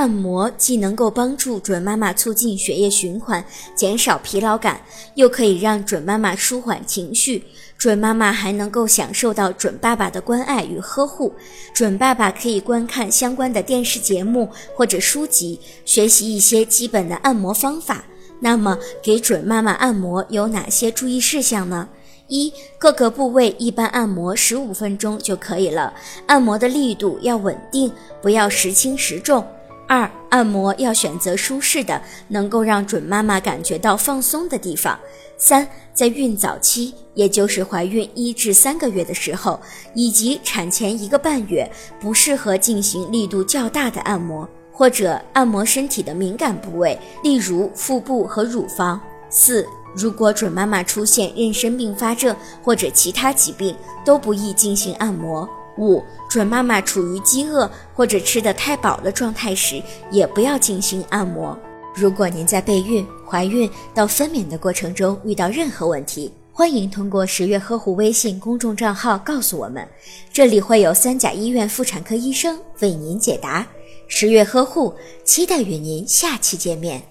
按摩既能够帮助准妈妈促进血液循环，减少疲劳感，又可以让准妈妈舒缓情绪。准妈妈还能够享受到准爸爸的关爱与呵护。准爸爸可以观看相关的电视节目或者书籍，学习一些基本的按摩方法。那么，给准妈妈按摩有哪些注意事项呢？一、各个部位一般按摩十五分钟就可以了，按摩的力度要稳定，不要时轻时重。二、按摩要选择舒适的，能够让准妈妈感觉到放松的地方。三、在孕早期，也就是怀孕一至三个月的时候，以及产前一个半月，不适合进行力度较大的按摩，或者按摩身体的敏感部位，例如腹部和乳房。四、如果准妈妈出现妊娠并发症或者其他疾病，都不宜进行按摩。五、准妈妈处于饥饿或者吃得太饱的状态时，也不要进行按摩。如果您在备孕、怀孕到分娩的过程中遇到任何问题，欢迎通过十月呵护微信公众账号告诉我们，这里会有三甲医院妇产科医生为您解答。十月呵护，期待与您下期见面。